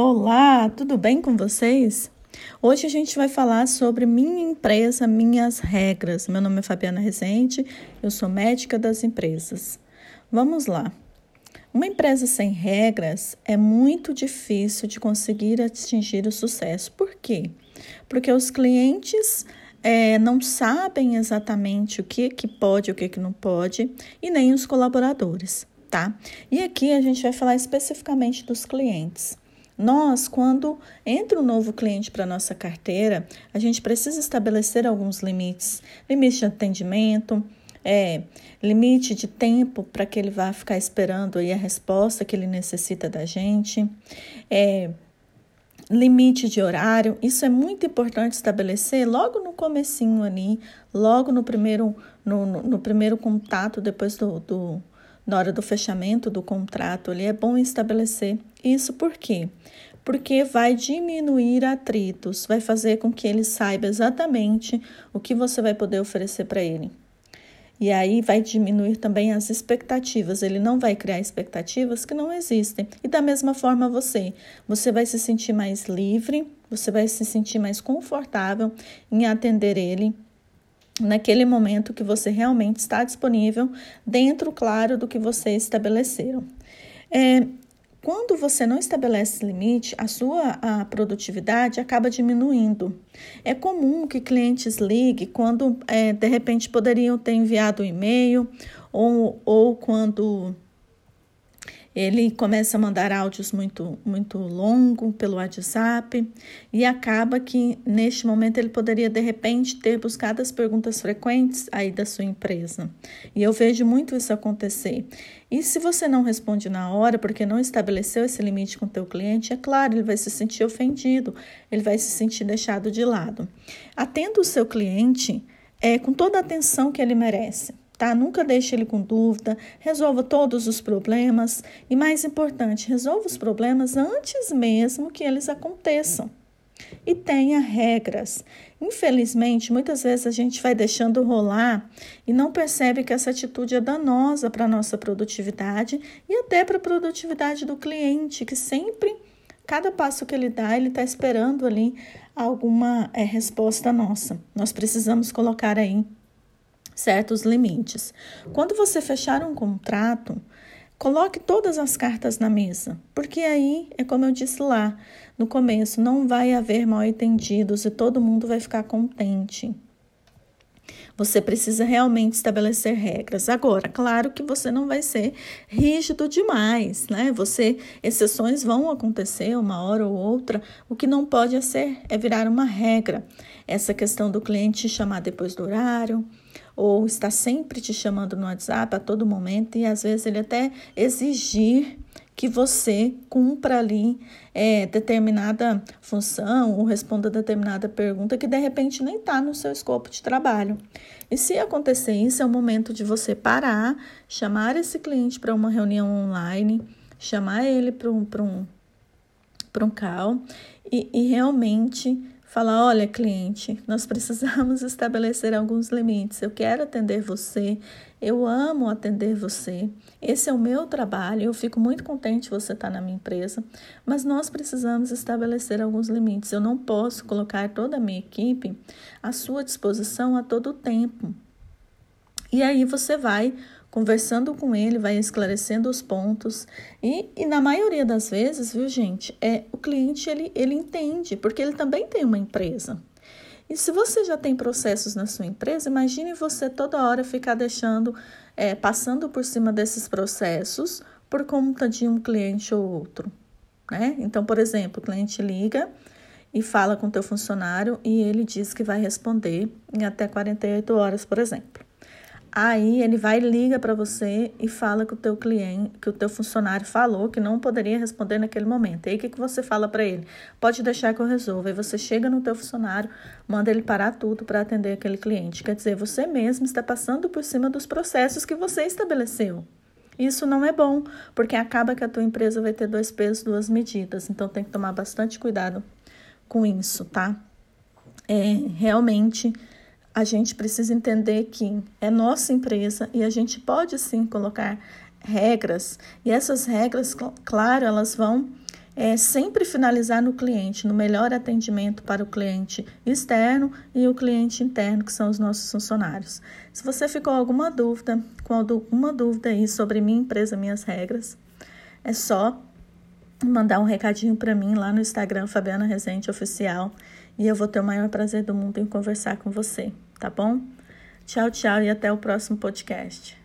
Olá, tudo bem com vocês? Hoje a gente vai falar sobre minha empresa, minhas regras. Meu nome é Fabiana Rezende, eu sou médica das empresas. Vamos lá. Uma empresa sem regras é muito difícil de conseguir atingir o sucesso. Por quê? Porque os clientes é, não sabem exatamente o que, que pode e o que, que não pode, e nem os colaboradores, tá? E aqui a gente vai falar especificamente dos clientes. Nós, quando entra um novo cliente para nossa carteira, a gente precisa estabelecer alguns limites, limite de atendimento, é, limite de tempo para que ele vá ficar esperando aí a resposta que ele necessita da gente, é, limite de horário. Isso é muito importante estabelecer logo no comecinho ali, logo no primeiro, no, no, no primeiro contato depois do, do na hora do fechamento do contrato ali, é bom estabelecer isso por quê? Porque vai diminuir atritos, vai fazer com que ele saiba exatamente o que você vai poder oferecer para ele. E aí vai diminuir também as expectativas. Ele não vai criar expectativas que não existem. E da mesma forma você, você vai se sentir mais livre, você vai se sentir mais confortável em atender ele naquele momento que você realmente está disponível, dentro, claro, do que você estabeleceram. É, quando você não estabelece limite, a sua a produtividade acaba diminuindo. É comum que clientes liguem quando, é, de repente, poderiam ter enviado um e-mail ou, ou quando ele começa a mandar áudios muito, muito longos pelo WhatsApp e acaba que neste momento ele poderia de repente ter buscado as perguntas frequentes aí da sua empresa. E eu vejo muito isso acontecer. E se você não responde na hora porque não estabeleceu esse limite com o teu cliente, é claro, ele vai se sentir ofendido, ele vai se sentir deixado de lado. Atenda o seu cliente é, com toda a atenção que ele merece tá? Nunca deixe ele com dúvida, resolva todos os problemas e mais importante, resolva os problemas antes mesmo que eles aconteçam. E tenha regras. Infelizmente, muitas vezes a gente vai deixando rolar e não percebe que essa atitude é danosa para a nossa produtividade e até para a produtividade do cliente, que sempre, cada passo que ele dá, ele está esperando ali alguma é, resposta nossa. Nós precisamos colocar aí certos limites. Quando você fechar um contrato, coloque todas as cartas na mesa, porque aí é como eu disse lá no começo, não vai haver mal entendidos e todo mundo vai ficar contente. Você precisa realmente estabelecer regras. Agora, claro que você não vai ser rígido demais, né? Você, exceções vão acontecer uma hora ou outra. O que não pode ser é virar uma regra. Essa questão do cliente chamar depois do horário, ou está sempre te chamando no WhatsApp a todo momento e às vezes ele até exigir que você cumpra ali é, determinada função ou responda determinada pergunta que de repente nem está no seu escopo de trabalho. E se acontecer isso, é o momento de você parar, chamar esse cliente para uma reunião online, chamar ele para um, um, um call e, e realmente Falar, olha, cliente, nós precisamos estabelecer alguns limites. Eu quero atender você, eu amo atender você. Esse é o meu trabalho. Eu fico muito contente você estar na minha empresa, mas nós precisamos estabelecer alguns limites. Eu não posso colocar toda a minha equipe à sua disposição a todo tempo. E aí você vai conversando com ele, vai esclarecendo os pontos e, e na maioria das vezes, viu gente, é o cliente ele, ele entende porque ele também tem uma empresa. E se você já tem processos na sua empresa, imagine você toda hora ficar deixando, é, passando por cima desses processos por conta de um cliente ou outro, né? Então, por exemplo, o cliente liga e fala com o teu funcionário e ele diz que vai responder em até 48 horas, por exemplo. Aí ele vai liga para você e fala que o teu cliente, que o teu funcionário falou que não poderia responder naquele momento. E aí o que, que você fala para ele? Pode deixar que eu resolva. Aí você chega no teu funcionário, manda ele parar tudo para atender aquele cliente. Quer dizer, você mesmo está passando por cima dos processos que você estabeleceu. Isso não é bom, porque acaba que a tua empresa vai ter dois pesos, duas medidas. Então tem que tomar bastante cuidado com isso, tá? É realmente a gente precisa entender que é nossa empresa e a gente pode sim colocar regras, e essas regras, claro, elas vão é sempre finalizar no cliente, no melhor atendimento para o cliente externo e o cliente interno, que são os nossos funcionários. Se você ficou alguma dúvida, com alguma dúvida aí sobre minha empresa, minhas regras, é só mandar um recadinho para mim lá no Instagram Fabiana Resente Oficial e eu vou ter o maior prazer do mundo em conversar com você, tá bom? Tchau, tchau e até o próximo podcast.